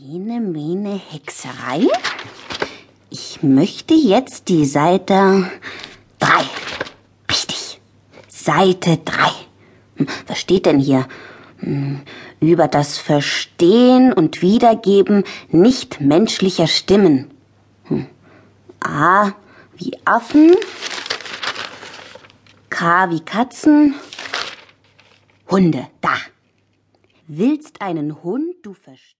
Ene, mene, Hexerei. Ich möchte jetzt die Seite 3. Richtig. Seite 3. Hm, was steht denn hier? Hm, über das Verstehen und Wiedergeben nichtmenschlicher Stimmen. Hm. A wie Affen. K wie Katzen. Hunde, da. Willst einen Hund, du verstehst.